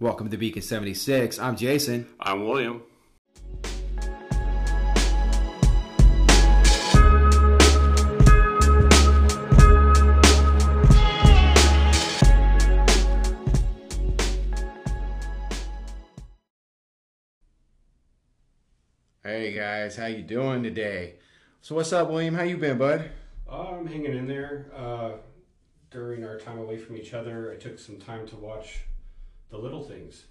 Welcome to Beacon 76. I'm Jason. I'm William. Hey guys, how you doing today? So what's up, William? How you been, bud? Uh, I'm hanging in there. Uh, during our time away from each other, I took some time to watch The Little Things.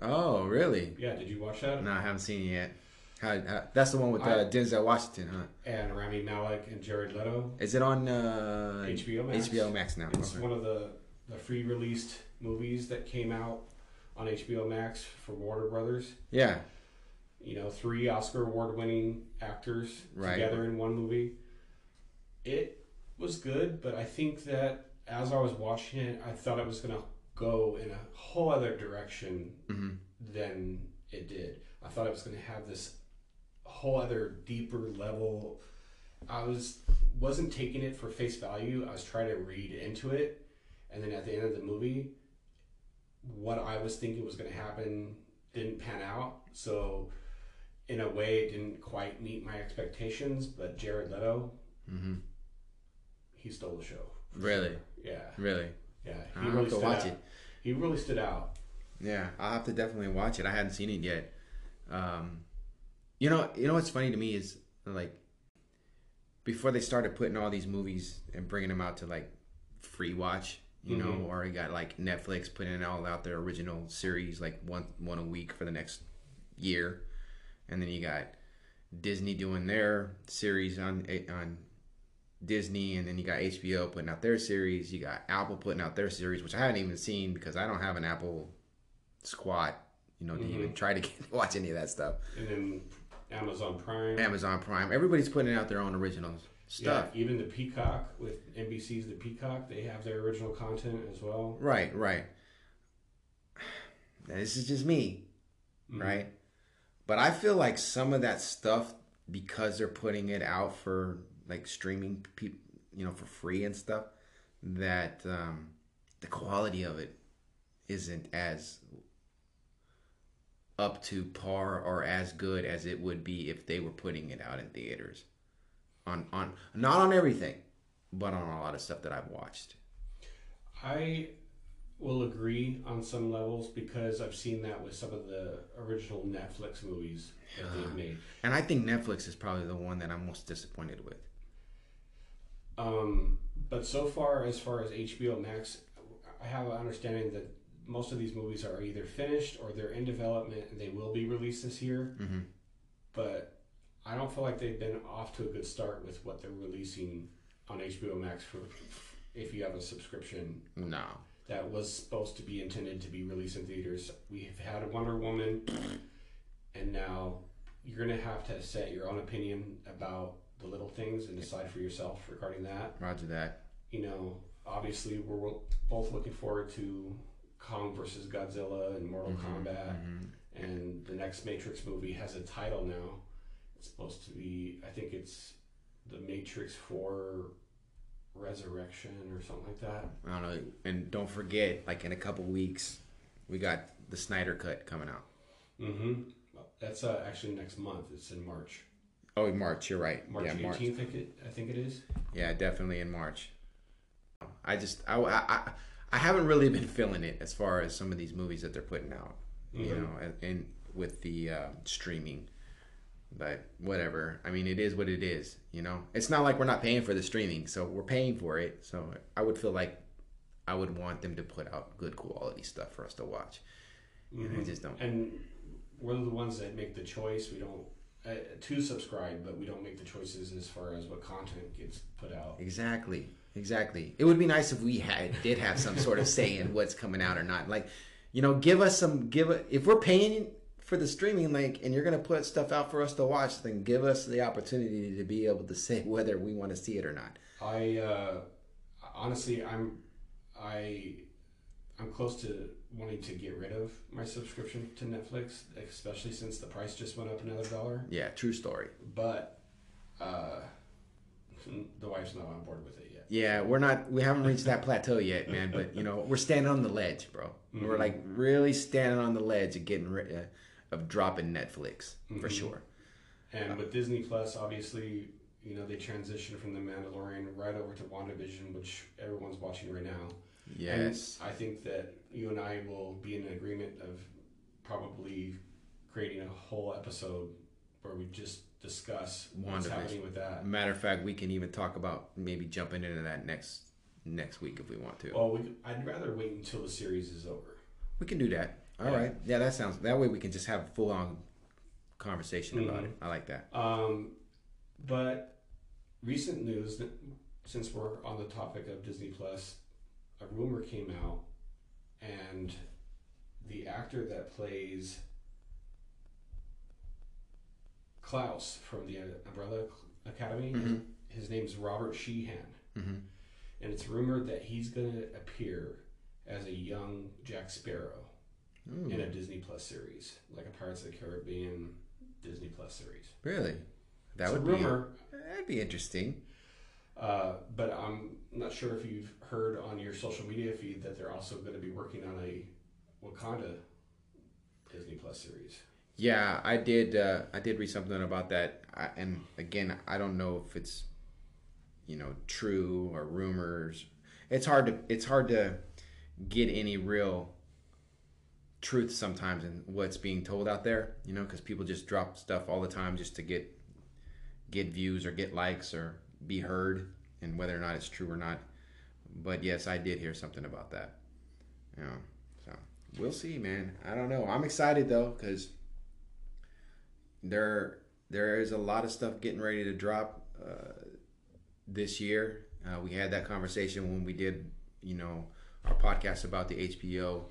Oh, really? Yeah, did you watch that? No, I haven't seen it yet. How, how, that's the one with uh, I- Denzel Washington, huh? And Rami Malek and Jared Leto. Is it on uh, HBO Max. HBO Max now. It's Okay. one of the, the free released movies that came out on HBO Max for Warner Brothers. Yeah, You know, three Oscar award winning actors Right. together in one movie. It was good, but I think that as I was watching it, I thought it was going to go in a whole other direction hmm than it did. I thought it was going to have this whole other deeper level. I was wasn't taking it for face value. I was trying to read into it, and then at the end of the movie, what I was thinking was going to happen didn't pan out. So, in a way, it didn't quite meet my expectations. But Jared Leto, hmm he stole the show. Really, Yeah, really. Yeah. I'll He have really to stood watch out. it. He really stood out. Yeah, I'll have to definitely watch it. I hadn't seen it yet. Um, you know, you know what's funny to me is like before they started putting all these movies and bringing them out to like free watch, you know, Mhm. or you got like Netflix putting it all out their original series like one one a week for the next year, and then you got Disney doing their series on on Disney, and then you got HBO putting out their series. You got Apple putting out their series, which I haven't even seen because I don't have an Apple squat, you know, to Mhm. even try to get, watch any of that stuff. And then Amazon Prime. Amazon Prime, everybody's putting out their own original stuff. Yeah, even the Peacock with NBC's The Peacock, they have their original content as well. Right, right. This is just me, Mhm. right? But I feel like some of that stuff because they're putting it out for like streaming, people, you know, for free and stuff, that um, the quality of it isn't as up to par or as good as it would be if they were putting it out in theaters. On on not on everything, but on a lot of stuff that I've watched. I will agree on some levels because I've seen that with some of the original Netflix movies that they've made. And I think Netflix is probably the one that I'm most disappointed with. Um, but so far, as far as HBO Max, I have an understanding that most of these movies are either finished or they're in development and they will be released this year. Mm-hmm. But I don't feel like they've been off to a good start with what they're releasing on HBO Max for if you have a subscription No. that was supposed to be intended to be released in theaters. We've had a Wonder Woman, and now you're gonna have to set your own opinion about the little things and decide for yourself regarding that. Roger that. You know, obviously we're both looking forward to Kong versus Godzilla and Mortal Kombat, Mhm. and the next Matrix movie has a title now. It's supposed to be, I think it's the Matrix Four Resurrection or something like that. I don't know. And don't forget, like in a couple weeks, we got the Snyder Cut coming out. Mm-hmm. That's uh, actually next month. It's in March. Oh, in March. You're right. March yeah, March. 18th, I think I think it is. Yeah, definitely in March. I just I, I I haven't really been feeling it as far as some of these movies that they're putting out. You Mhm. know, and, and with the uh, streaming. But whatever. I mean, it is what it is. You know, it's not like we're not paying for the streaming, so we're paying for it. So I would feel like I would want them to put out good quality stuff for us to watch. And I Mhm. just don't. And we're the ones that make the choice. We don't uh, to subscribe, but we don't make the choices as far as what content gets put out. Exactly. Exactly. It would be nice if we had did have some sort of say in what's coming out or not. Like, you know, give us some give it if we're paying for the streaming link and you're going to put stuff out for us to watch, then give us the opportunity to be able to say whether we want to see it or not. I uh, honestly, I'm I I'm close to wanting to get rid of my subscription to Netflix, especially since the price just went up another dollar. Yeah, true story. But uh, the wife's not on board with it yet. Yeah, we're not. We haven't reached that plateau yet, man. But you know, we're standing on the ledge, bro. We're like really standing on the ledge of getting rid uh, of dropping Netflix for sure. And with Disney Plus, obviously, you know, they transitioned from The Mandalorian right over to WandaVision, which everyone's watching right now. Yes. And I think that you and I will be in agreement of probably creating a whole episode where we just discuss what's happening with that. Matter of fact, we can even talk about maybe jumping into that next next week if we want to. Well, we, I'd rather wait until the series is over. We can do that. All right. Yeah. Yeah, that sounds. That way we can just have a full on conversation about Mhm. it. I like that. Um, but recent news, that- since we're on the topic of Disney Plus, a rumor came out, and the actor that plays Klaus from the Umbrella Academy, his, Mhm. his name's Robert Sheehan, hmm and it's rumored that he's going to appear as a young Jack Sparrow in a Disney Plus series, like a Pirates of the Caribbean Disney Plus series. Really? That It's a would rumor. be. That'd be interesting. Uh, but I'm not sure if you've heard on your social media feed that they're also going to be working on a Wakanda Disney Plus series. Yeah, I did. Uh, I did read something about that, I, and again, I don't know if it's, you know, true or rumors. It's hard to. It's hard to get any real truth sometimes in what's being told out there. You know, because people just drop stuff all the time just to get get views or get likes or be heard, and whether or not it's true or not. But yes, I did hear something about that. You know, so we'll see, man. I don't know. I'm excited though, because there there is a lot of stuff getting ready to drop uh, this year. Uh, we had that conversation when we did, you know, our podcast about the HBO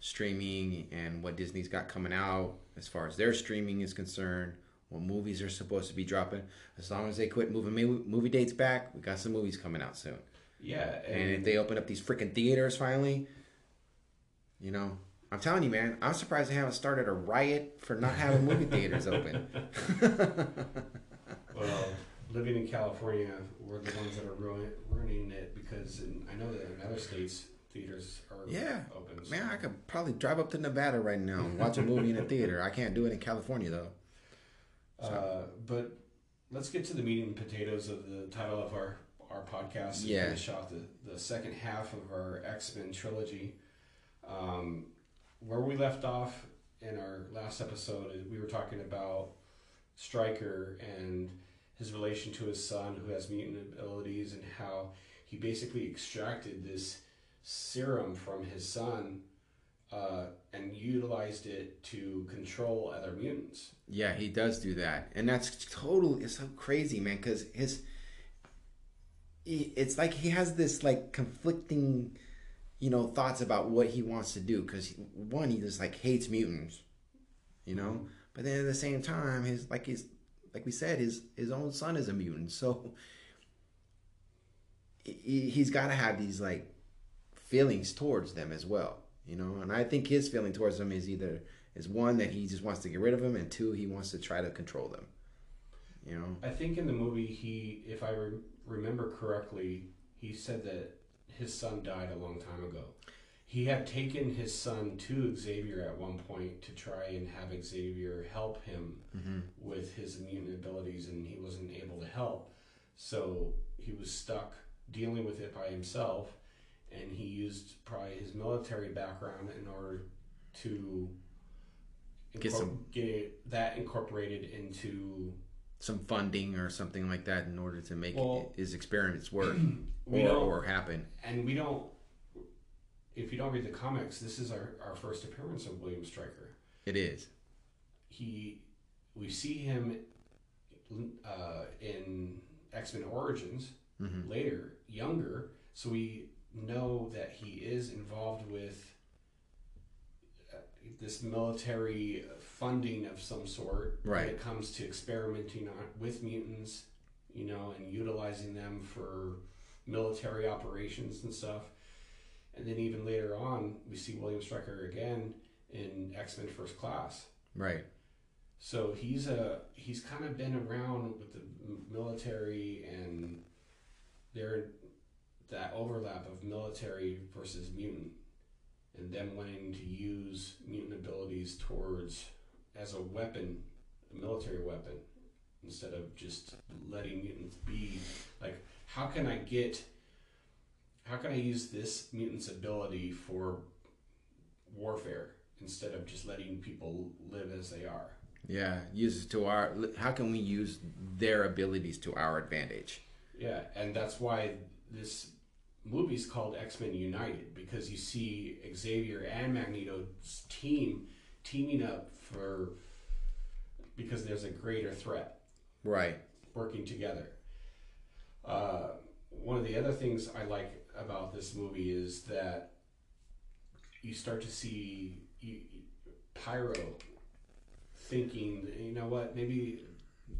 streaming and what Disney's got coming out as far as their streaming is concerned. What movies are supposed to be dropping. As long as they quit moving movie, movie dates back, we got some movies coming out soon. Yeah, And if they open up these freaking theaters finally, you know, I'm telling you, man, I'm surprised they haven't started a riot for not having movie theaters open. well, living in California, we're the ones that are ruin, ruining it because in, I know that in other states theaters are Yeah. open. so- Man, I could probably drive up to Nevada right now and watch a movie in a theater. I can't do it in California though. Uh, but let's get to the meat and potatoes of the title of our our podcast. and Yeah. Finish off the, the second half of our X Men trilogy. Um, where we left off in our last episode, we were talking about Stryker and his relation to his son, who has mutant abilities, and how he basically extracted this serum from his son uh, and utilized it to control other mutants. Yeah, he does do that, and that's totally It's so crazy, man. Because his, he, it's like he has this like conflicting, you know, thoughts about what he wants to do. Because one, he just like hates mutants, you know. But then at the same time, his like his, like we said, his his own son is a mutant, so he, he's got to have these like feelings towards them as well, you know. And I think his feeling towards them is either is one that he just wants to get rid of them, and two, he wants to try to control them. You know, I think in the movie, he, if I re- remember correctly, he said that his son died a long time ago. He had taken his son to Xavier at one point to try and have Xavier help him mm-hmm. with his mutant abilities, and he wasn't able to help. So he was stuck dealing with it by himself, and he used probably his military background in order to Get incorpor- some- get that incorporated into some funding or something like that in order to make Well, his experiments work or, or happen. and we don't if you don't read the comics this is our, our first appearance of william stryker It is. he we see him uh, in x-men origins Mhm. later younger so we know that he is involved with uh, this military funding of some sort when it comes to experimenting on, with mutants you know and utilizing them for military operations and stuff. And then even later on we see william stryker again in x-men first class. Right. so he's a he's kind of been around with the military and they're that overlap of military versus mutant, and them wanting to use mutant abilities towards as a weapon, a military weapon, instead of just letting mutants be. Like, how can I get? How can I use this mutant's ability for warfare instead of just letting people live as they are? Yeah, use it to our. How can we use their abilities to our advantage? Yeah, and that's why this movie's called X Men United because you see Xavier and Magneto's team teaming up for because there's a greater threat Right. working together. Uh, one of the other things I like about this movie is that you start to see you, Pyro thinking, you know what, maybe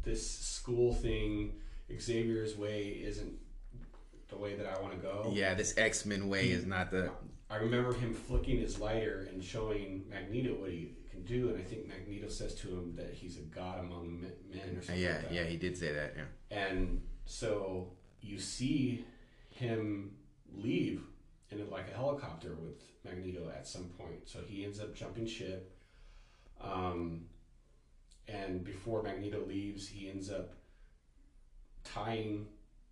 this school thing, Xavier's way, isn't the way that I want to go. Yeah, this X Men way is not the. I remember him flicking his lighter and showing Magneto what he can do, and I think Magneto says to him that he's a god among men or something. Yeah, like yeah, he did say that. Yeah. And so you see him leave in like a helicopter with Magneto at some point. So he ends up jumping ship. Um, and before Magneto leaves, he ends up tying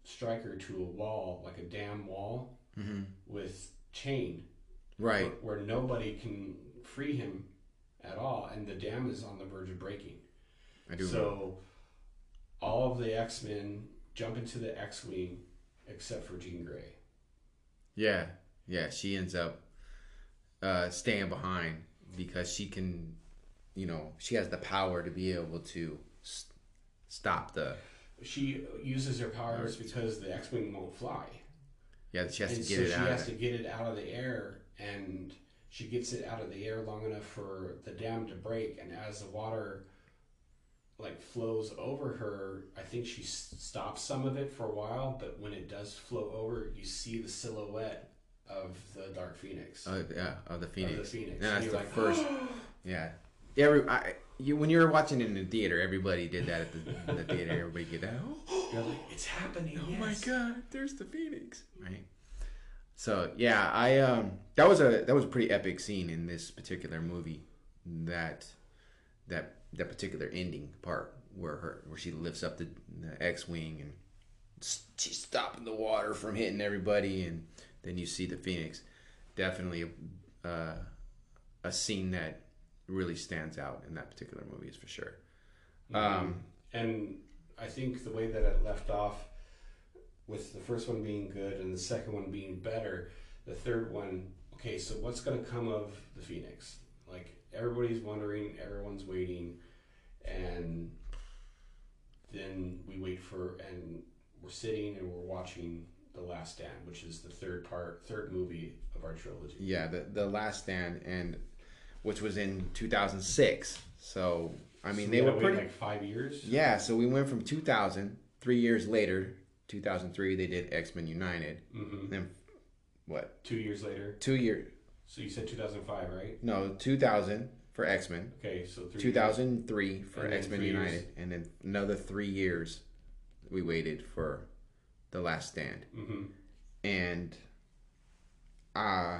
Stryker to a wall, like a dam wall, Mm-hmm. with chain, Right. where, where nobody can free him at all, and the dam is on the verge of breaking. I do. So all of the X Men jump into the X Wing except for Jean Grey. Yeah, yeah. She ends up uh, staying behind because she can, you know, she has the power to be able to s- stop the. She uses her powers because the X Wing won't fly. Yeah, she has and to get so it she out. has of to get it out of the air, and she gets it out of the air long enough for the dam to break. And as the water like flows over her, I think she stops some of it for a while. But when it does flow over, you see the silhouette of the Dark Phoenix. Uh, yeah, of the Phoenix. Of the Phoenix. Yeah, that's the like, first. Yeah. Every I, you when you were watching it in the theater, everybody did that at the, the theater. Everybody get that. You're like, it's happening. Oh my god, there's the Phoenix. Right. So yeah, I um that was a that was a pretty epic scene in this particular movie. That that that particular ending part where her where she lifts up the, the X wing and she's stopping the water from hitting everybody, and then you see the Phoenix. Definitely uh, a scene that really stands out in that particular movie is for sure. Um, And I think the way that it left off, with the first one being good and the second one being better, the third one, okay, so what's going to come of the Phoenix? Like, everybody's wondering, everyone's waiting, and then we wait for, and we're sitting and we're watching The Last Stand, which is the third part, third movie of our trilogy. Yeah, the the Last Stand, and which was in 2006. So I mean, So they were pretty. like five years. Yeah, so we went from 2000, three years later, 2003, they did X Men United. hmm Then what? Two years later. Two year? So you said 2005, right? No, 2000 for X Men. Okay, so three. 2003 for X Men three years. United, and then another three years we waited for the Last Stand. hmm and uh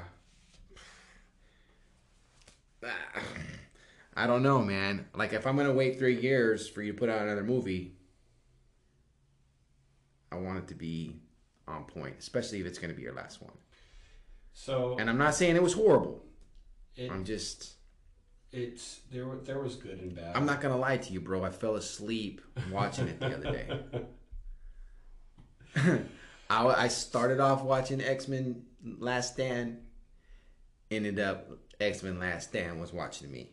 I don't know, man. Like if I'm gonna wait three years for you to put out another movie, I want it to be on point, especially if it's gonna be your last one. So And I'm not saying it was horrible. it, I'm just it's there. There was good and bad. I'm not gonna lie to you, bro. I fell asleep watching it the other day. I, I started off watching X Men Last Stand, ended up X Men Last Stand was watching me.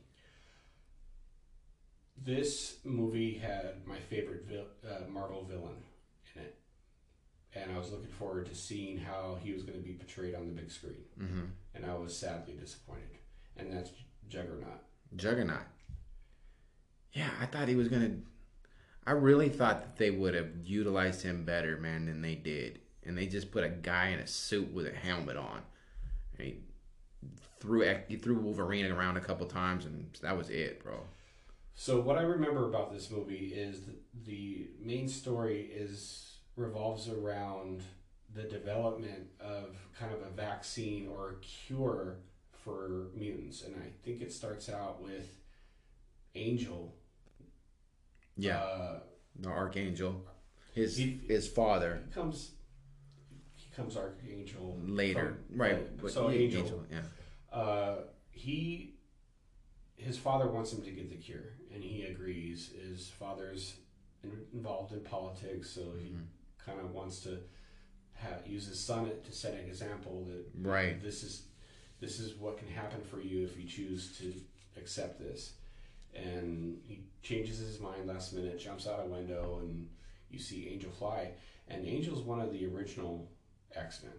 This movie had my favorite vil- uh, Marvel villain in it, and I was looking forward to seeing how he was going to be portrayed on the big screen. Mm-hmm. And I was sadly disappointed. And that's Juggernaut. Juggernaut. Yeah, I thought he was gonna. I really thought that they would have utilized him better, man, than they did. And they just put a guy in a suit with a helmet on. And he threw he threw Wolverine around a couple times, and that was it, bro. So what I remember about this movie is the main story is revolves around the development of kind of a vaccine or a cure for mutants, and I think it starts out with Angel. Yeah, Uh, the archangel, his He- his father he comes. He comes Archangel later, from- right? but so yeah, Angel. yeah, Uh, he, his father wants him to get the cure, and he agrees. His father's in, involved in politics, so he Mhm. kind of wants to ha use his son to set an example that right. this is this is what can happen for you if you choose to accept this. And he changes his mind last minute, jumps out a window, and you see Angel fly. And Angel's one of the original X Men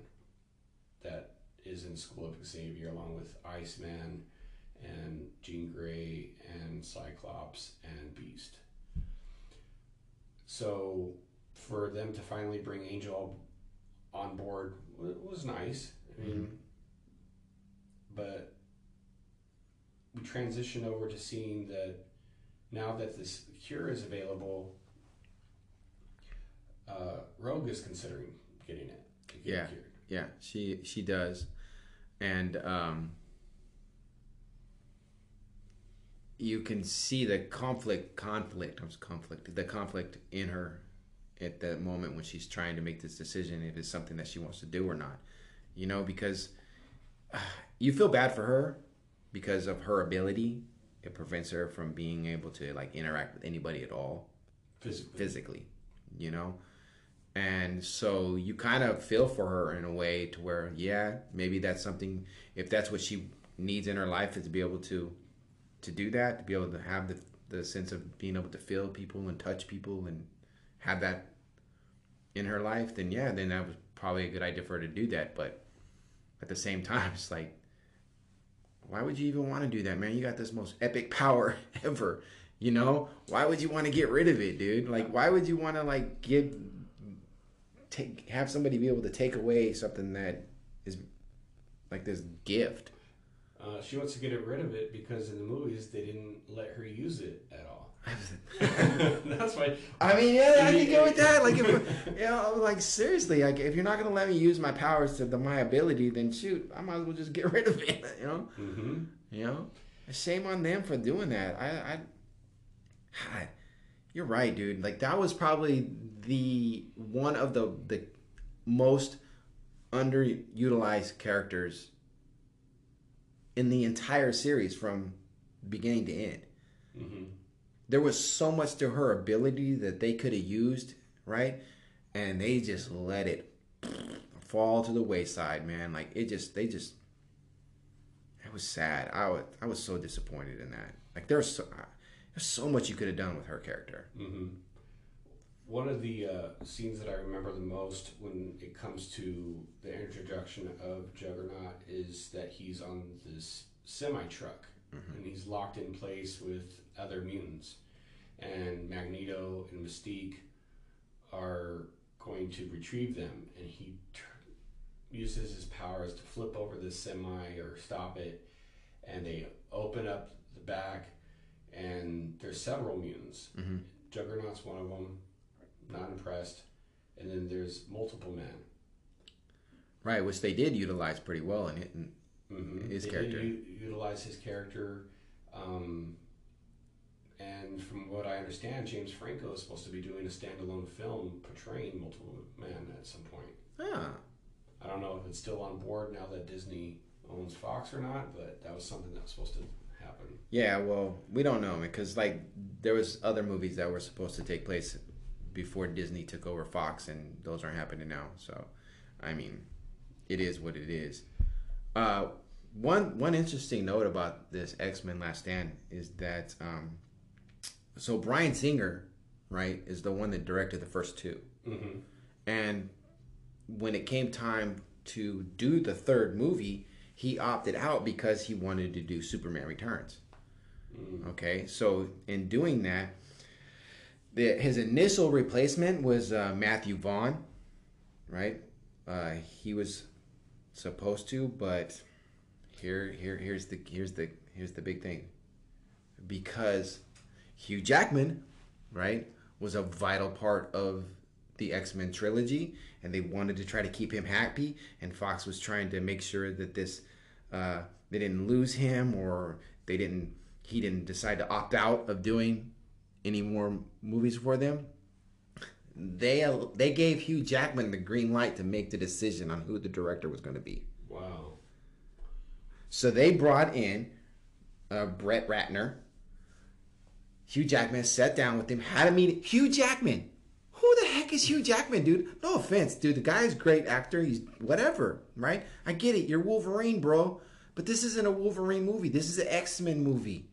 that is in School of Xavier, along with Iceman and Jean Grey and Cyclops and Beast. So for them to finally bring Angel on board wa- was nice. I mean, but we transition over to seeing that now that this cure is available, uh, Rogue is considering getting it. to get Yeah. cured. Yeah, she she does, and um, you can see the conflict, conflict, conflict, the conflict in her at the moment when she's trying to make this decision if it's something that she wants to do or not. You know, because uh, you feel bad for her because of her ability. It prevents her from being able to like interact with anybody at all Physically. physically, you know? And so you kind of feel for her in a way to where, yeah, maybe that's something, if that's what she needs in her life is to be able to, to do that, to be able to have the, the sense of being able to feel people and touch people and have that in her life, then yeah, then that was probably a good idea for her to do that. But at the same time, it's like, why would you even want to do that, man? You got this most epic power ever. You know, why would you want to get rid of it, dude? Like, why would you want to like give, take, have somebody be able to take away something that is like this gift? Uh, she wants to get rid of it because in the movies they didn't let her use it at all. That's why. I mean, yeah, I can go with that. Like, if, you know, like seriously, like if you're not gonna let me use my powers to the, my ability, then shoot, I might as well just get rid of it. You know, hmm you know, shame on them for doing that. I, I, God, you're right, dude. Like that was probably the one of the the most underutilized characters in the entire series from beginning to end hmm there was so much to her ability that they could have used, right? And they just let it fall to the wayside, man. Like it just, they just, it was sad. I was, I was so disappointed in that. Like there's so, there's so much you could have done with her character. hmm One of the uh, scenes that I remember the most when it comes to the introduction of Juggernaut is that he's on this semi truck and he's locked in place with other mutants, and Magneto and Mystique are going to retrieve them, and he tr- uses his powers to flip over this semi or stop it, and they open up the back, and there's several mutants. Mhm. Juggernaut's one of them. Not impressed. And then there's multiple men. Right, which they did utilize pretty well in it. And Mm-hmm. His they character. U- utilize his character. Um, and from what I understand, James Franco is supposed to be doing a standalone film portraying multiple men at some point. ah, I don't know if it's still on board now that Disney owns Fox or not, but that was something that was supposed to happen. yeah. Well, we don't know because like there was other movies that were supposed to take place before Disney took over Fox, and those aren't happening now. So, I mean, it is what it is. Uh, one one interesting note about this X Men Last Stand is that um, so Bryan Singer, right, is the one that directed the first two, Mm-hmm. and when it came time to do the third movie, he opted out because he wanted to do Superman Returns. Mm-hmm. Okay, so in doing that, the, his initial replacement was uh, Matthew Vaughn, right? Uh, he was supposed to, but here, here, here's the here's the here's the big thing, because Hugh Jackman, right, was a vital part of the X Men trilogy, and they wanted to try to keep him happy. And Fox was trying to make sure that this uh, they didn't lose him, or they didn't he didn't decide to opt out of doing any more movies for them. They they gave Hugh Jackman the green light to make the decision on who the director was going to be. Wow. So they brought in uh, Brett Ratner. Hugh Jackman sat down with him, had a meeting. Hugh Jackman. Who the heck is Hugh Jackman, dude? No offense, dude. The guy's a great actor. He's whatever, right? I get it. You're Wolverine, bro. But this isn't a Wolverine movie. This is an X Men movie.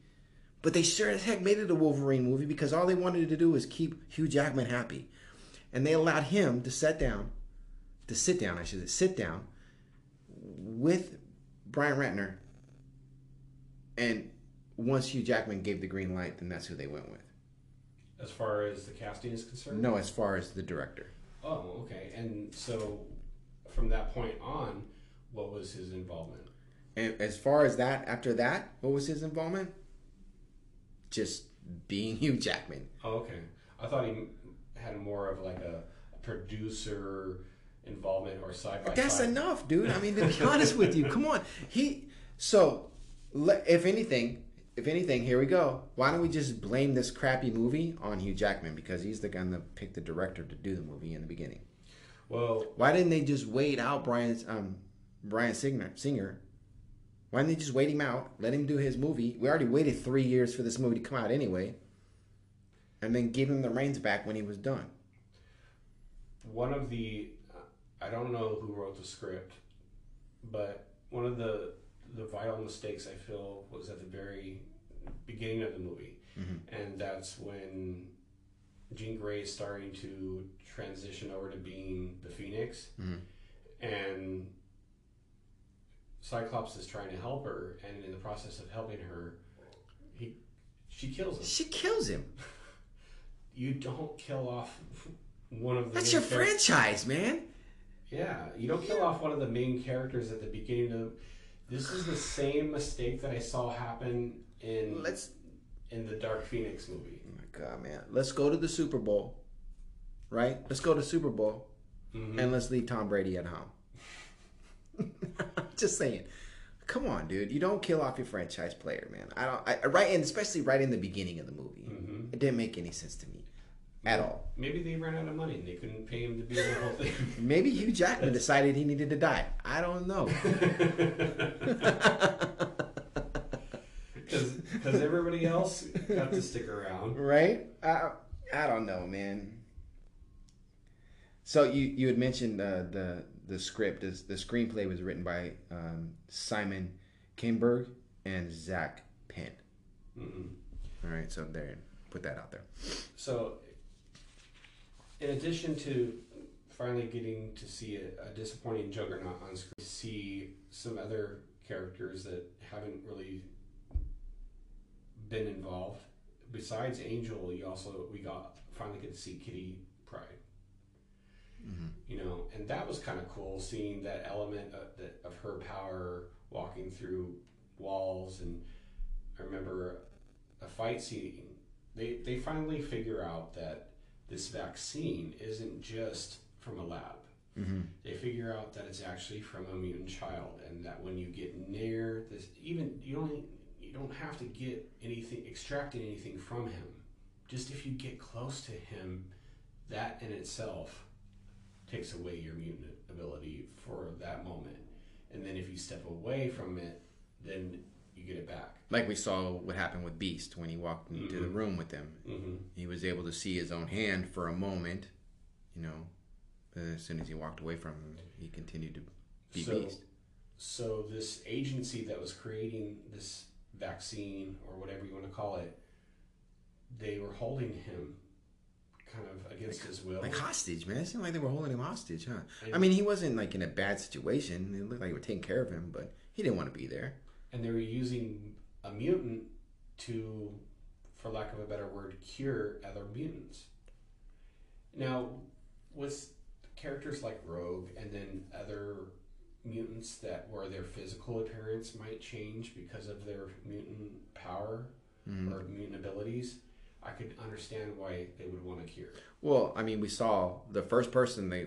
But they sure as heck made it a Wolverine movie because all they wanted to do was keep Hugh Jackman happy. And they allowed him to sit down, to sit down, I should say, sit down with Brian Ratner. And once Hugh Jackman gave the green light, then that's who they went with. As far as the casting is concerned? No, as far as the director. Oh, okay. And so from that point on, what was his involvement? And as far as that, after that, what was his involvement? Just being Hugh Jackman. Oh, okay. I thought he had more of like a producer involvement or side by That's side. enough, dude. I mean, to be honest with you, come on. He so if anything, if anything, here we go. Why don't we just blame this crappy movie on Hugh Jackman because he's the guy that picked the director to do the movie in the beginning. Well, Why didn't they just wait out Bryan's um Bryan Singer Singer? Why didn't they just wait him out, let him do his movie? We already waited three years for this movie to come out anyway, and then give him the reins back when he was done. one of the I don't know who wrote the script, but one of the the vital mistakes I feel was at the very beginning of the movie, and that's when Jean Grey is starting to transition over to being the Phoenix, Mhm. and Cyclops is trying to help her, and in the process of helping her, he she kills him. She kills him. You don't kill off one of the That's your char- franchise, man. Yeah, you don't kill off one of the main characters at the beginning of. This is the same mistake that I saw happen in Let's. in the Dark Phoenix movie. Oh my God, man. Let's go to the Super Bowl. Right? Let's go to Super Bowl, Mhm. and let's leave Tom Brady at home. Just saying. Come on, dude. You don't kill off your franchise player, man. I don't. I, right, and especially right in the beginning of the movie, Mhm. it didn't make any sense to me at all. Maybe they ran out of money and they couldn't pay him to be in the whole thing. Maybe Hugh Jackman decided he needed to die. I don't know. Because everybody else got to stick around. right? I I don't know, man. So you you had mentioned uh, the the script. The, the screenplay was written by um, Simon Kinberg and Zak Penn. Mhm. All right, so there, put that out there. So, in addition to finally getting to see a, a disappointing Juggernaut on screen, see some other characters that haven't really been involved. Besides Angel, you also we got finally get to see Kitty Pryde. You know, and that was kind of cool seeing that element of, that, of her power walking through walls. And I remember a fight scene. They they finally figure out that this vaccine isn't just from a lab. Mm-hmm. They figure out that it's actually from a mutant child, and that when you get near this, even you don't you don't have to get anything extracting anything from him. Just if you get close to him, that in itself takes away your mutant ability for that moment. And then if you step away from it, then you get it back. Like we saw what happened with Beast when he walked into the Mhm. room with them. Mm-hmm. He was able to see his own hand for a moment, you know. But as soon as he walked away from him, he continued to be So, Beast. so this agency that was creating this vaccine or whatever you want to call it, they were holding him kind of against his will. Like hostage, man. It seemed like they were holding him hostage, huh? And- I mean, he wasn't like in a bad situation. It looked like they were taking care of him, but he didn't want to be there. and they were using a mutant to, for lack of a better word, cure other mutants. Now, with characters like Rogue and then other mutants that where their physical appearance might change because of their mutant power Mhm. or mutant abilities, I could understand why they would want a cure. Well, I mean, we saw the first person they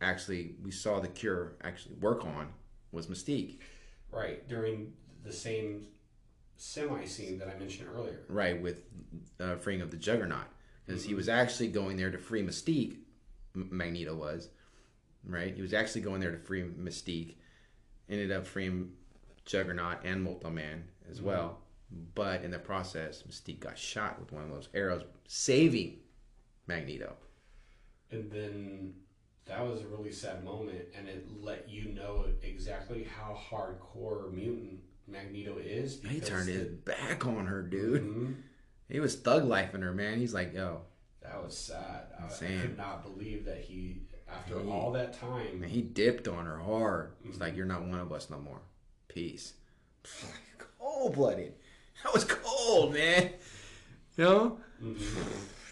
actually we saw the cure actually work on was Mystique. Right during the same semi scene that I mentioned earlier. Right with uh, freeing of the Juggernaut because he was actually going there to free Mystique. M- Magneto was right. He was actually going there to free Mystique. Ended up freeing Juggernaut and Molto Man as well. But in the process, Mystique got shot with one of those arrows, saving Magneto. And then that was a really sad moment, and it let you know exactly how hardcore mutant Magneto is. He turned his back on her, dude. Mhm. He was thug life lifing her, man. He's like, yo, That was sad. I, I could not believe that he, after He- all that time, man, he dipped on her hard. He's like, you're not one of us no more. Peace. Cold blooded. That was cold, man. You know? Mhm.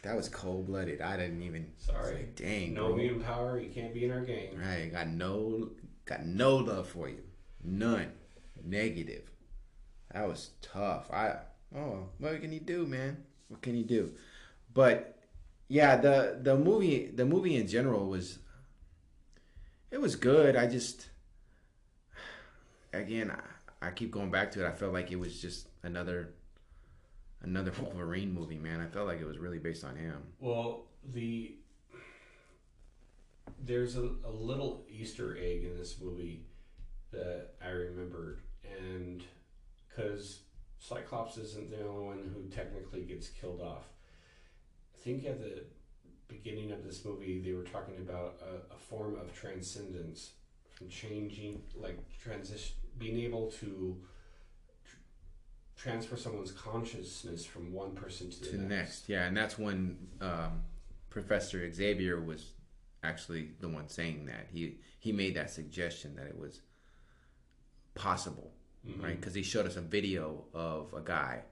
That was cold blooded. I didn't even. Sorry. Like, dang. no bro. mutant power, you can't be in our game. Right. Got no, got no love for you. None. Negative. That was tough. I. Oh, what can you do, man? What can you do? But yeah, the the movie the movie in general was. It was good. I just. Again, I, I keep going back to it. I felt like it was just another. Another Wolverine movie, man. I felt like it was really based on him. Well, the there's a, a little Easter egg in this movie that I remembered, and because Cyclops isn't the only one who technically gets killed off. I think at the beginning of this movie, they were talking about a, a form of transcendence from changing, like transition, being able to transfer someone's consciousness from one person to the to the next. next. Yeah, and that's when um, Professor Xavier was actually the one saying that. He he made that suggestion that it was possible, Mhm. right? Because he showed us a video of a guy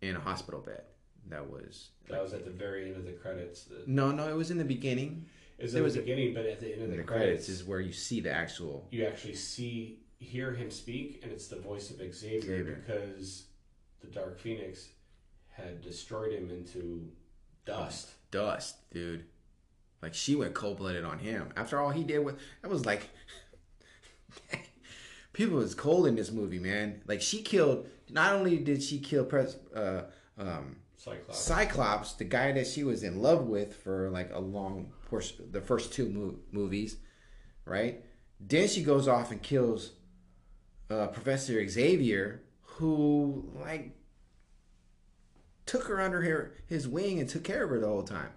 in a hospital bed that was. That was at the very end of the credits. The, No, no, it was in the beginning. it was There at was the a- beginning, but at the end of the, the credits, credits is where you see the actual. you actually see, hear him speak, and it's the voice of Xavier, Xavier. because the Dark Phoenix had destroyed him into dust. dust, dude. Like she went cold blooded on him. After all he did, with that was like people was cold in this movie, man. Like she killed. Not only did she kill Pres, uh, um, Cyclops. Cyclops, the guy that she was in love with for like a long portion, the first two mo- movies, right? Then she goes off and kills uh, Professor Xavier, who like took her under her, his wing and took care of her the whole time.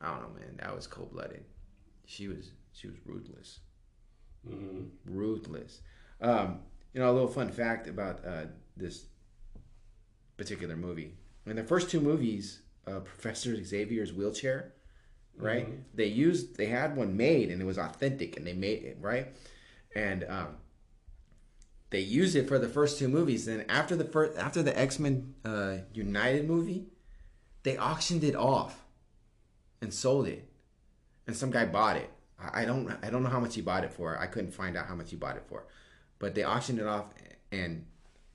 I don't know, man. That was cold blooded. She was she was ruthless, hmm ruthless. Um, you know, a little fun fact about uh, this particular movie. In the first two movies, uh, Professor Xavier's wheelchair, right? Mhm. They used they had one made and it was authentic and they made it right, and um, they used it for the first two movies. Then after the first after the X Men uh, United movie, they auctioned it off and sold it, and some guy bought it. I I don't I don't know how much he bought it for. I couldn't find out how much he bought it for, but they auctioned it off, and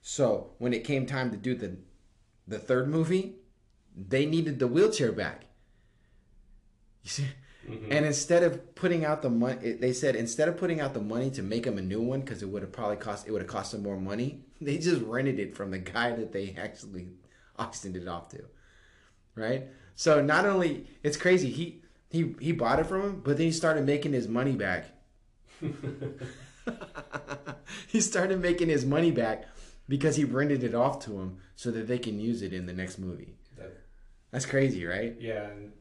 so when it came time to do the the third movie, they needed the wheelchair back. You see? Mhm. And instead of putting out the money, they said instead of putting out the money to make him a new one because it would have probably cost it would have cost them more money. They just rented it from the guy that they actually auctioned it off to, right? So not only it's crazy he he he bought it from him, but then he started making his money back. he started making his money back because he rented it off to him so that they can use it in the next movie. That- That's crazy, right? yeah, and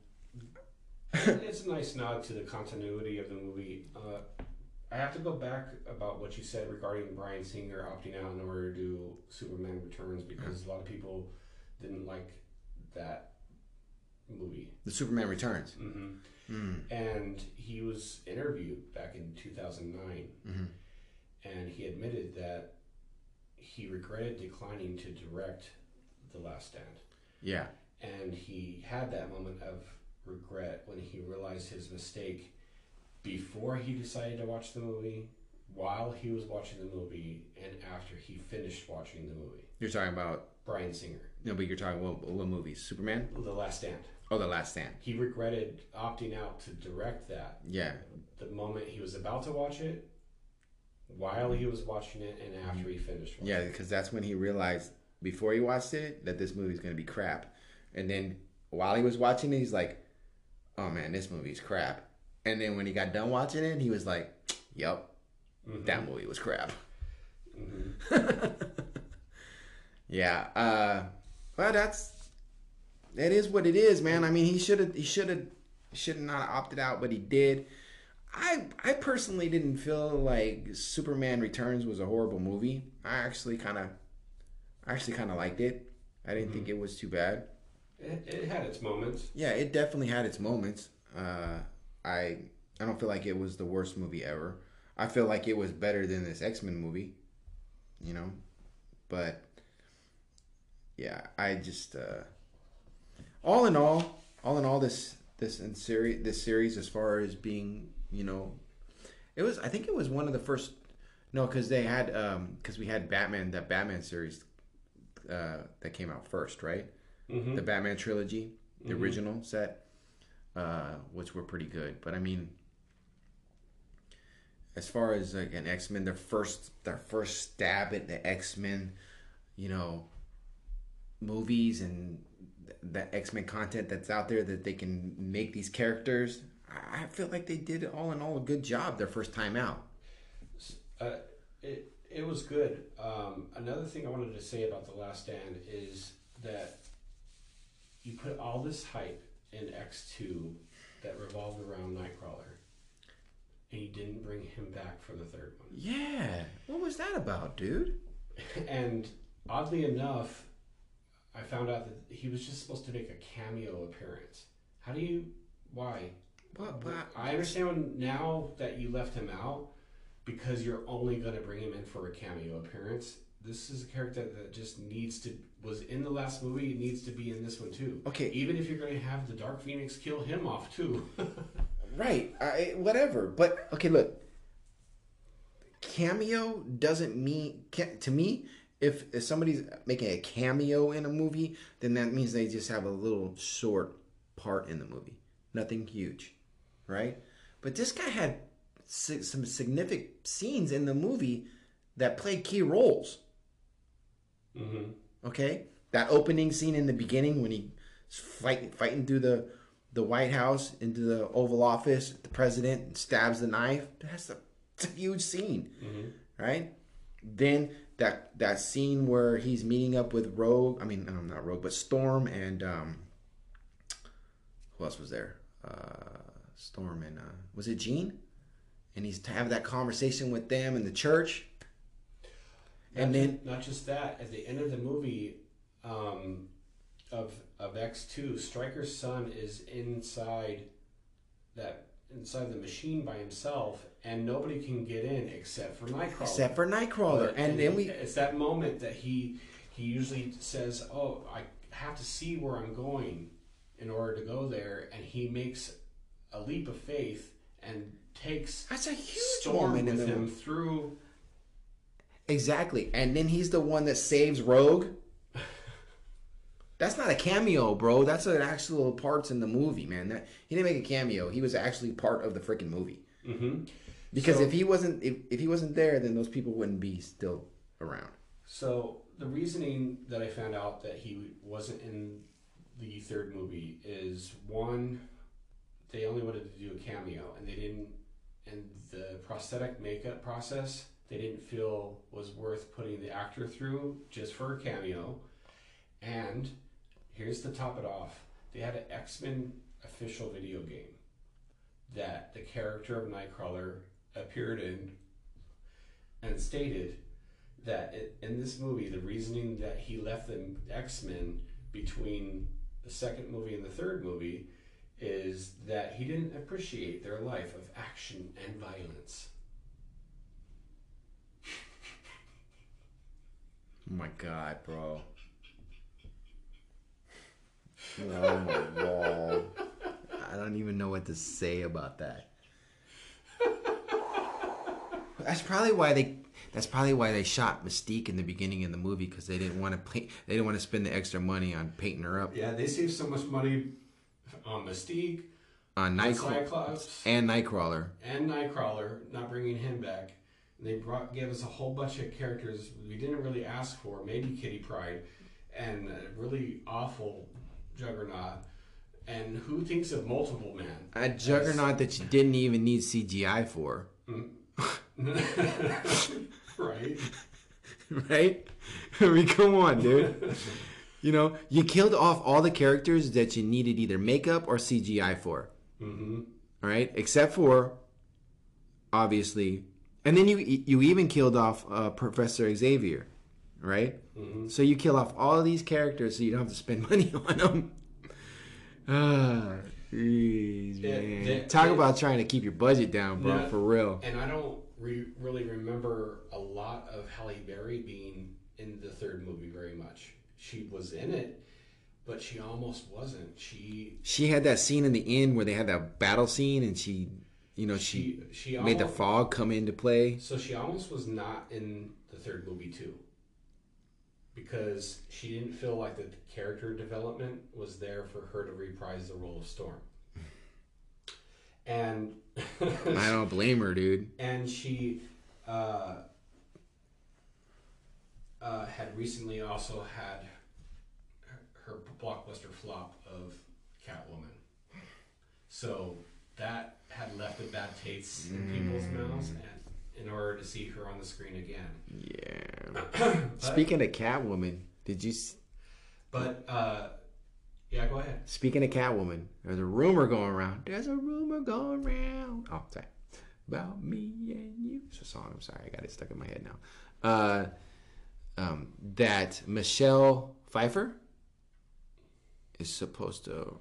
it's a nice nod to the continuity of the movie. Uh, I have to go back about what you said regarding Bryan Singer opting out in order to do Superman Returns because a lot of people didn't like that movie. The Superman Returns. hmm Mm. And he was interviewed back in 2009, Mhm. and he admitted that he regretted declining to direct The Last Stand. Yeah. And he had that moment of regret when he realized his mistake before he decided to watch the movie while he was watching the movie and after he finished watching the movie. You're talking about Bryan Singer, no, but you're talking what, what movies? Superman? The Last Stand. Oh, The Last Stand. He regretted opting out to direct that Yeah, the moment he was about to watch it, while he was watching it, and after he finished watching yeah, because that's when he realized before he watched it that this movie's gonna be crap, and then while he was watching it, he's like, "Oh man, this movie's crap." And then when he got done watching it, he was like, "Yep, Mhm. that movie was crap." Mhm. Yeah. Uh, well, that's that is what it is, man. I mean, he should have he should have should not have opted out, but he did. I I personally didn't feel like Superman Returns was a horrible movie. I actually kind of I actually kind of liked it. I didn't think it was too bad. It, it had its moments. Yeah, it definitely had its moments. Uh, I I don't feel like it was the worst movie ever. I feel like it was better than this X Men movie, you know. But yeah, I just uh, all in all, all in all, this this in series this series as far as being you know, it was I think it was one of the first. No, because they had um because we had Batman that Batman series uh, that came out first, right? Mm-hmm. the Batman trilogy, the original set, uh, which were pretty good. But I mean, as far as like an X Men, their first their first stab at the X Men, you know, movies and the X Men content that's out there that they can make these characters. I I feel like they did all in all a good job their first time out. Uh, it it was good. Um, another thing I wanted to say about the Last Stand is that you put all this hype in X two that revolved around Nightcrawler, and you didn't bring him back for the third one. Yeah, what was that about, dude? And oddly enough, I found out that he was just supposed to make a cameo appearance. How do you? Why? But, but I understand now that you left him out because you're only going to bring him in for a cameo appearance. This is a character that just needs to was in the last movie. Needs to be in this one too. Okay. Even if you're going to have the Dark Phoenix kill him off too. Right. I, whatever. But okay, look. Cameo doesn't mean to me. If, if somebody's making a cameo in a movie, then that means they just have a little short part in the movie. Nothing huge, right? But this guy had si- some significant scenes in the movie that played key roles. mm-hmm. Okay, that opening scene in the beginning when he's fight, fighting through the the White House into the Oval Office, the president stabs the knife. That's a, a huge scene, Mm-hmm. right? Then that that scene where he's meeting up with Rogue. I mean, I'm not Rogue, but Storm and um, who else was there? Uh, Storm and uh, was it Jean? And he's to have that conversation with them in the church. And Not then not just that. At the end of the movie, um, of of X two, Stryker's son is inside that inside the machine by himself, and nobody can get in except for Nightcrawler. except for Nightcrawler, But- and then we it's that moment that he he usually says, "Oh, I have to see where I'm going in order to go there," and he makes a leap of faith and takes That's a huge Storm with him movie. through. Exactly. And then he's the one that saves Rogue. That's not a cameo, bro. That's an actual parts in the movie, man. That he didn't make a cameo. He was actually part of the freaking movie. hmm Because So- if he wasn't if, if he wasn't there, then those people wouldn't be still around. So the reasoning that I found out that he wasn't in the third movie is one, they only wanted to do a cameo, and they didn't, and the prosthetic makeup process they didn't feel was worth putting the actor through just for a cameo, and here's to top it off, they had an X Men official video game that the character of Nightcrawler appeared in, and stated that it, in this movie, the reasoning that he left the X Men between the second movie and the third movie is that he didn't appreciate their life of action and violence. Oh my god, bro. Oh my god. I don't even know what to say about that. That's probably why they. That's probably why they shot Mystique in the beginning of the movie because they didn't want to paint. They didn't want to spend the extra money on painting her up Yeah, they saved so much money on Mystique, on Nightcrawler and Nightcrawler. and Nightcrawler, not bringing him back. They brought gave us a whole bunch of characters we didn't really ask for. Maybe Kitty Pryde, and a really awful Juggernaut. And who thinks of Multiple Man? A juggernaut that you didn't even need CGI for, right? right? I mean, come on, dude. You know, you killed off all the characters that you needed either makeup or CGI for. Mm-hmm. All right, except for obviously, and then you you even killed off uh, Professor Xavier, right? Mm-hmm. So you kill off all of these characters, so you don't have to spend money on them. Ah, jeez, Yeah, man. they- Talk about trying to keep your budget down, bro. For real. And I don't re- really remember a lot of Halle Berry being in the third movie very much. She was in it, but she almost wasn't. She She had that scene in the end where they had that battle scene, and she, you know, she, she she made the fog come into play. so she almost was not in the third movie too. Because she didn't feel like the character development was there for her to reprise the role of Storm. And I don't blame her, dude. and she uh, uh, had recently also had her blockbuster flop of Catwoman. So that had left a bad taste in people's mouths, and in order to see her on the screen again. Yeah. Speaking of Catwoman, did you? s- But uh, yeah, go ahead. Speaking of Catwoman, there's a rumor going around. There's a rumor going around. Oh, sorry. About me and you. It's a song. I'm sorry. I got it stuck in my head now. Uh, um, that Michelle Pfeiffer is supposed to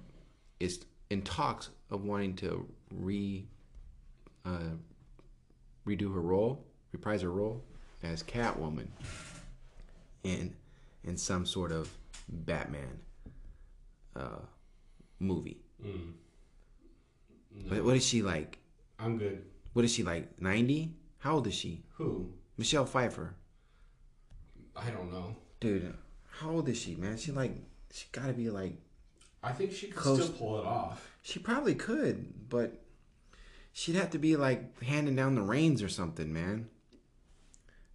is in talks of wanting to re uh, redo her role, reprise her role as Catwoman in in some sort of Batman uh, movie. Mm. But what is she like? I'm good. What is she like? Ninety? How old is she? Who? Michelle Pfeiffer, I don't know. dude. How old is she, man? She like she got to be like I think she could Close- still pull it off. she probably could, but she'd have to be like handing down the reins or something, man.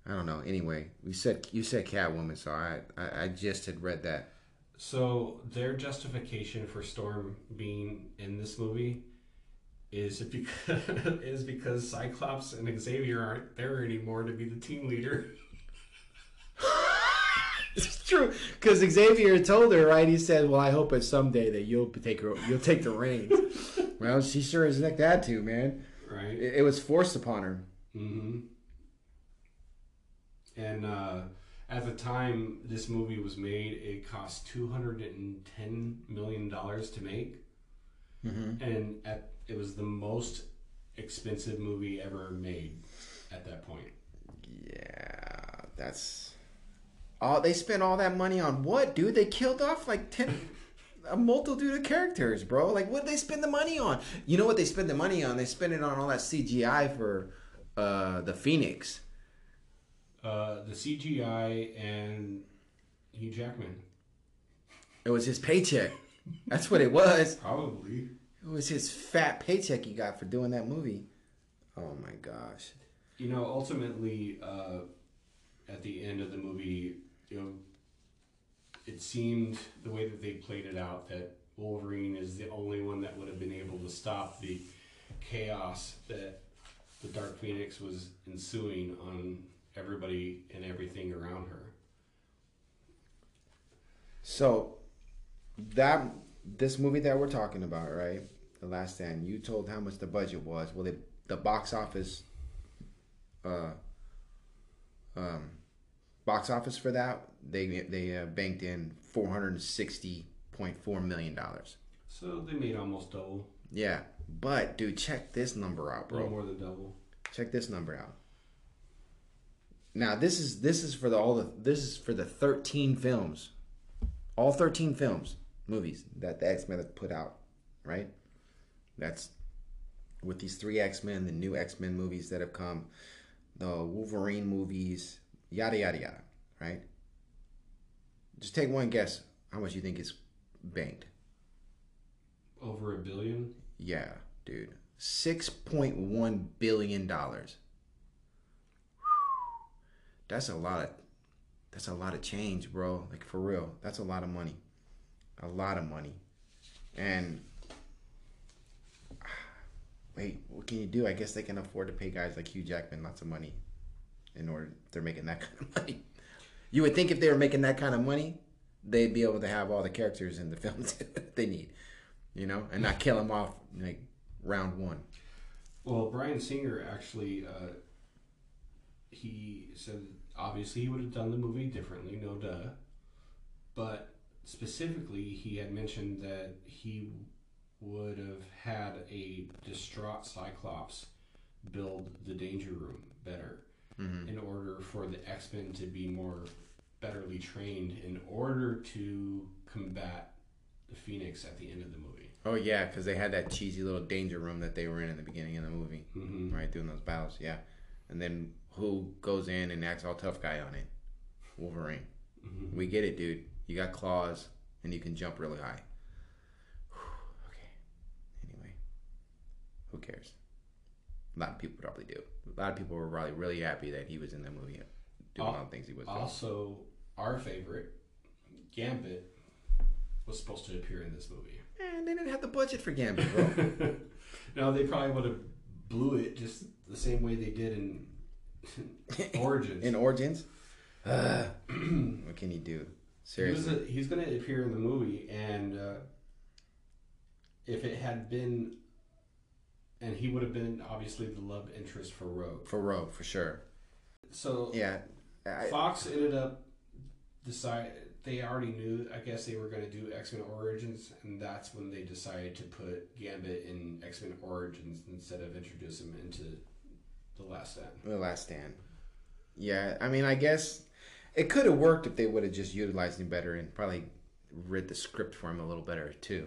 I don't know. Anyway, we said you said Catwoman, so I I, I just had read that. So their justification for Storm being in this movie is because is because Cyclops and Xavier aren't there anymore to be the team leader. It's true because Xavier told her, right? He said, "Well, I hope it's someday that you'll take her, you'll take the reins." well, she sure is like that too, man. Right. It, it was forced upon her. Mm-hmm. And uh, at the time this movie was made, it cost two hundred and ten million dollars to make, Mm-hmm. and at it was the most expensive movie ever made at that point. Yeah, that's. Oh, they spent all that money on what, dude? They killed off like ten, a multitude of characters, bro. Like, what they spend the money on? You know what they spend the money on? They spend it on all that CGI for uh, the Phoenix. Uh, the CGI and Hugh Jackman. It was his paycheck. That's what it was. Probably. It was his fat paycheck he got for doing that movie. Oh my gosh. You know, ultimately, uh, at the end of the movie, you know, it seemed the way that they played it out that Wolverine is the only one that would have been able to stop the chaos that the Dark Phoenix was ensuing on everybody and everything around her. So that this movie that we're talking about, right? The Last Stand. You told how much the budget was. Well, the the box office, uh, um, box office for that they they uh, banked in four hundred sixty point four million dollars. So they made almost double, Yeah, but dude, check this number out, bro. more than double. Check this number out. Now this is this is for the all the this is for the thirteen films, all thirteen films movies that the X Men have put out, right? That's with these three X Men, the new X Men movies that have come. the Wolverine movies, yada yada yada, right? Just take one guess how much you think is banked. Over a billion. Yeah, dude. Six point one billion dollars. That's a lot of that's a lot of change, bro. Like for real. That's a lot of money. A lot of money. And wait, what can you do? I guess they can afford to pay guys like Hugh Jackman lots of money in order they're making that kind of money. You would think if they were making that kind of money, they'd be able to have all the characters in the films that they need, you know, and not kill them off like round one. Well, Bryan Singer actually, uh, he said obviously he would have done the movie differently, no duh. But specifically, he had mentioned that he would have had a distraught Cyclops build the Danger Room better Mm-hmm. in order for the X Men to be more betterly trained in order to combat the Phoenix at the end of the movie. Oh yeah, because they had that cheesy little danger room that they were in in the beginning of the movie, Mm-hmm. right? Doing those battles, yeah. And then who goes in and acts all tough guy on it? Wolverine. Mm-hmm. We get it, dude. You got claws and you can jump really high. okay. Anyway, who cares? A lot of people probably do. A lot of people were probably really happy that he was in that movie, doing Al- all the things he was doing. Also, our favorite, Gambit, was supposed to appear in this movie. And they didn't have the budget for Gambit, bro. no, they probably would have blew it just the same way they did in Origins. in Origins. Uh, what can you do? he was Seriously. a, he's going to appear in the movie, and uh, if it had been, and he would have been obviously the love interest for Rogue. For Rogue, for sure. So Yeah. I, Fox ended up decide they already knew. I guess they were going to do X Men Origins, and that's when they decided to put Gambit in X Men Origins instead of introduce him into the Last Stand. the Last Stand. Yeah, I mean, I guess it could have worked if they would have just utilized him better and probably read the script for him a little better too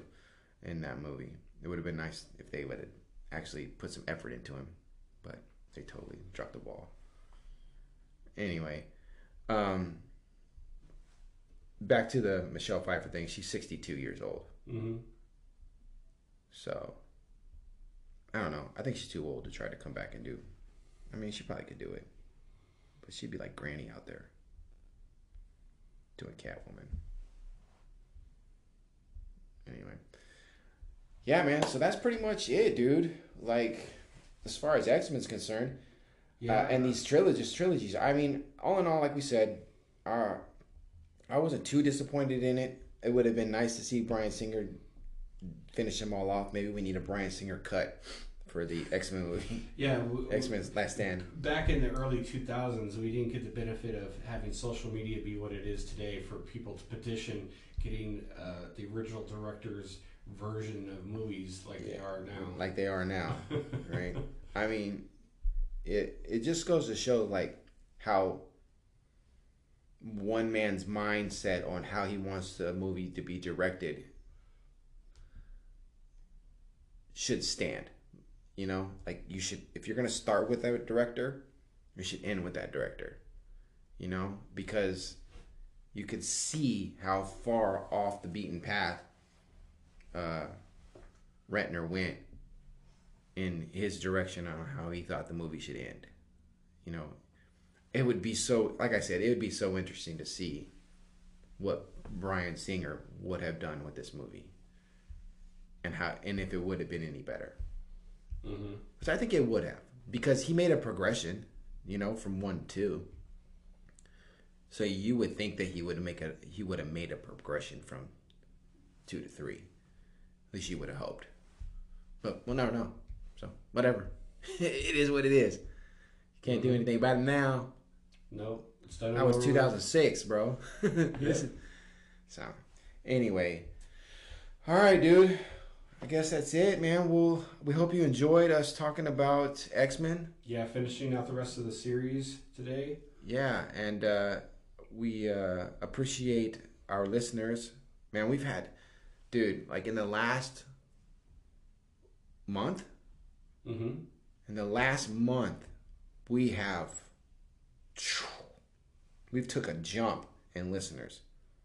in that movie. It would have been nice if they would have actually put some effort into him, but they totally dropped the ball. Anyway, um, back to the Michelle Pfeiffer thing. She's 62 years old. Mm-hmm. So I don't know. I think she's too old to try to come back and do. I mean, she probably could do it, but she'd be like Granny out there doing Catwoman. Anyway, yeah, man. So that's pretty much it, dude. Like, as far as X Men's concerned, Yeah, uh, and these trilogies, trilogies. I mean, all in all, like we said, uh, I wasn't too disappointed in it. It would have been nice to see Bryan Singer finish them all off. Maybe we need a Bryan Singer cut for the X Men movie, yeah. X Men's Last Stand. Back in the early 2000s, we didn't get the benefit of having social media be what it is today for people to petition getting uh, the original director's version of movies like they are now. like they are now, right? I mean, it it just goes to show like how one man's mindset on how he wants the movie to be directed should stand. You know, like you should if you're gonna start with that director, you should end with that director. You know, because you could see how far off the beaten path uh, Ratner went in his direction on how he thought the movie should end. You know, it would be so, like I said, it would be so interesting to see what Bryan Singer would have done with this movie, and how, and if it would have been any better. hmm Which I think it would have, because he made a progression, you know, from one to two. So you would think that he would make a he would have made a progression from two to three. At least you would have hoped. But we'll never know. So whatever. it is what it is. You Can't do anything about it now. Nope. That was 2006, bro. Is- so anyway, all right, dude. I guess that's it, man. We'll we hope you enjoyed us talking about X Men. Yeah, finishing out the rest of the series today. Yeah, and uh, we uh, appreciate our listeners. Man, we've had, dude, like in the last month, Mm-hmm. in the last month, we have we've took a jump in listeners,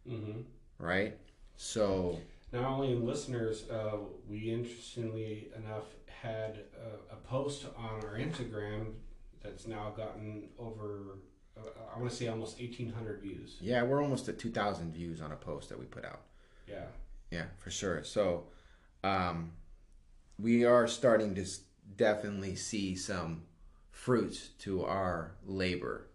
hmm right? So Not only in listeners, uh, we interestingly enough had a, a post on our Instagram that's now gotten over, uh, I want to say almost 1,800 views. yeah, we're almost at two thousand views on a post that we put out. Yeah. Yeah, for sure. So, um, we are starting to definitely see some fruits to our labor.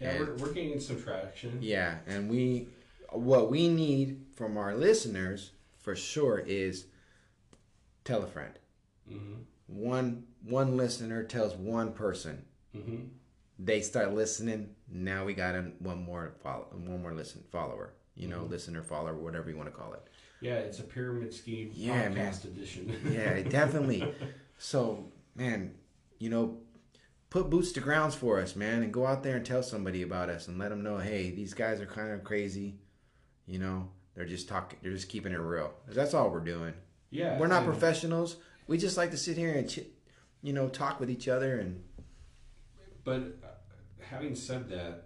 Yeah, And- we're, we're gaining some traction. Yeah, and we, what we need from our listeners for sure is tell a friend. hmm One one listener tells one person, hmm they start listening. Now we got one more follow, one more listen follower. You know, Mhm. listener, follower, whatever you want to call it. Yeah, it's a pyramid scheme Yeah, podcast man. edition. Yeah, definitely. So, man, you know, put boots to grounds for us, man, and go out there and tell somebody about us and let them know, hey, these guys are kind of crazy. You know, they're just talking, they're just keeping it real. That's all we're doing. yeah, we're not and- professionals. We just like to sit here and, ch- you know, talk with each other and But uh, having said that,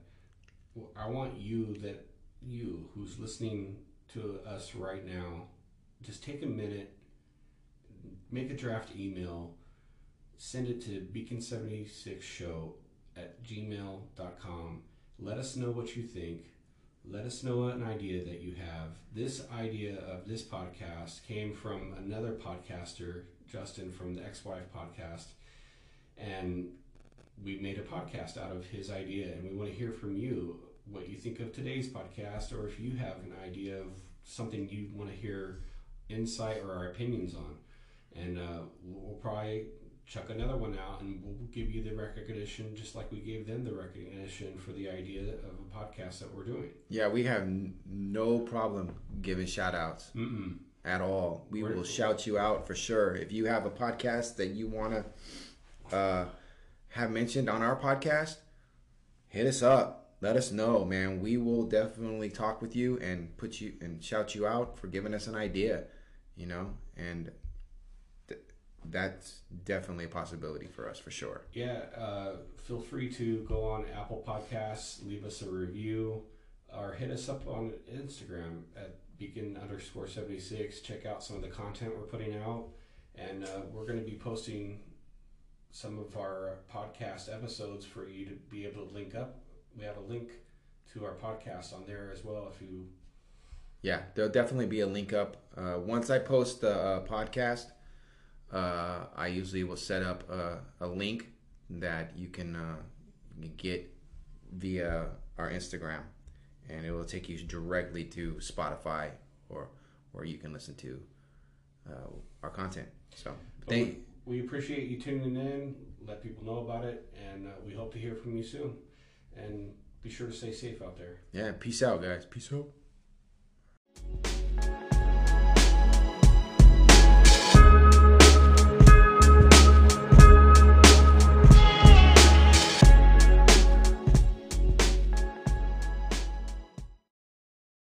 I want you that you who's listening to us right now, just take a minute, make a draft email, send it to beacon76show at gmail.com. Let us know what you think. Let us know an idea that you have. This idea of this podcast came from another podcaster, Justin from the Ex Wife podcast. And we made a podcast out of his idea and we want to hear from you what you think of today's podcast or if you have an idea of something you want to hear insight or our opinions on and uh, we'll probably chuck another one out and we'll give you the recognition just like we gave them the recognition for the idea of a podcast that we're doing yeah, we have n- no problem giving shout outs Mm-mm. at all. We We're- will shout you out for sure. If you have a podcast that you want to uh, have mentioned on our podcast, hit us up. Let us know, man. We will definitely talk with you and put you and shout you out for giving us an idea, you know, and th- that's definitely a possibility for us for sure. Yeah, uh, feel free to go on Apple Podcasts, leave us a review, or hit us up on Instagram at beacon underscore 76. Check out some of the content we're putting out. And uh, we're going to be posting some of our podcast episodes for you to be able to link up. We have a link to our podcast on there as well if you. Yeah, there'll definitely be a link up. Uh, once I post the uh, podcast, uh, I usually will set up a, a link that you can uh, get via our Instagram, and it will take you directly to Spotify or where you can listen to uh, our content. So, thank We appreciate you tuning in. Let people know about it. And uh, we hope to hear from you soon and be sure to stay safe out there. Yeah, peace out, guys. Peace out.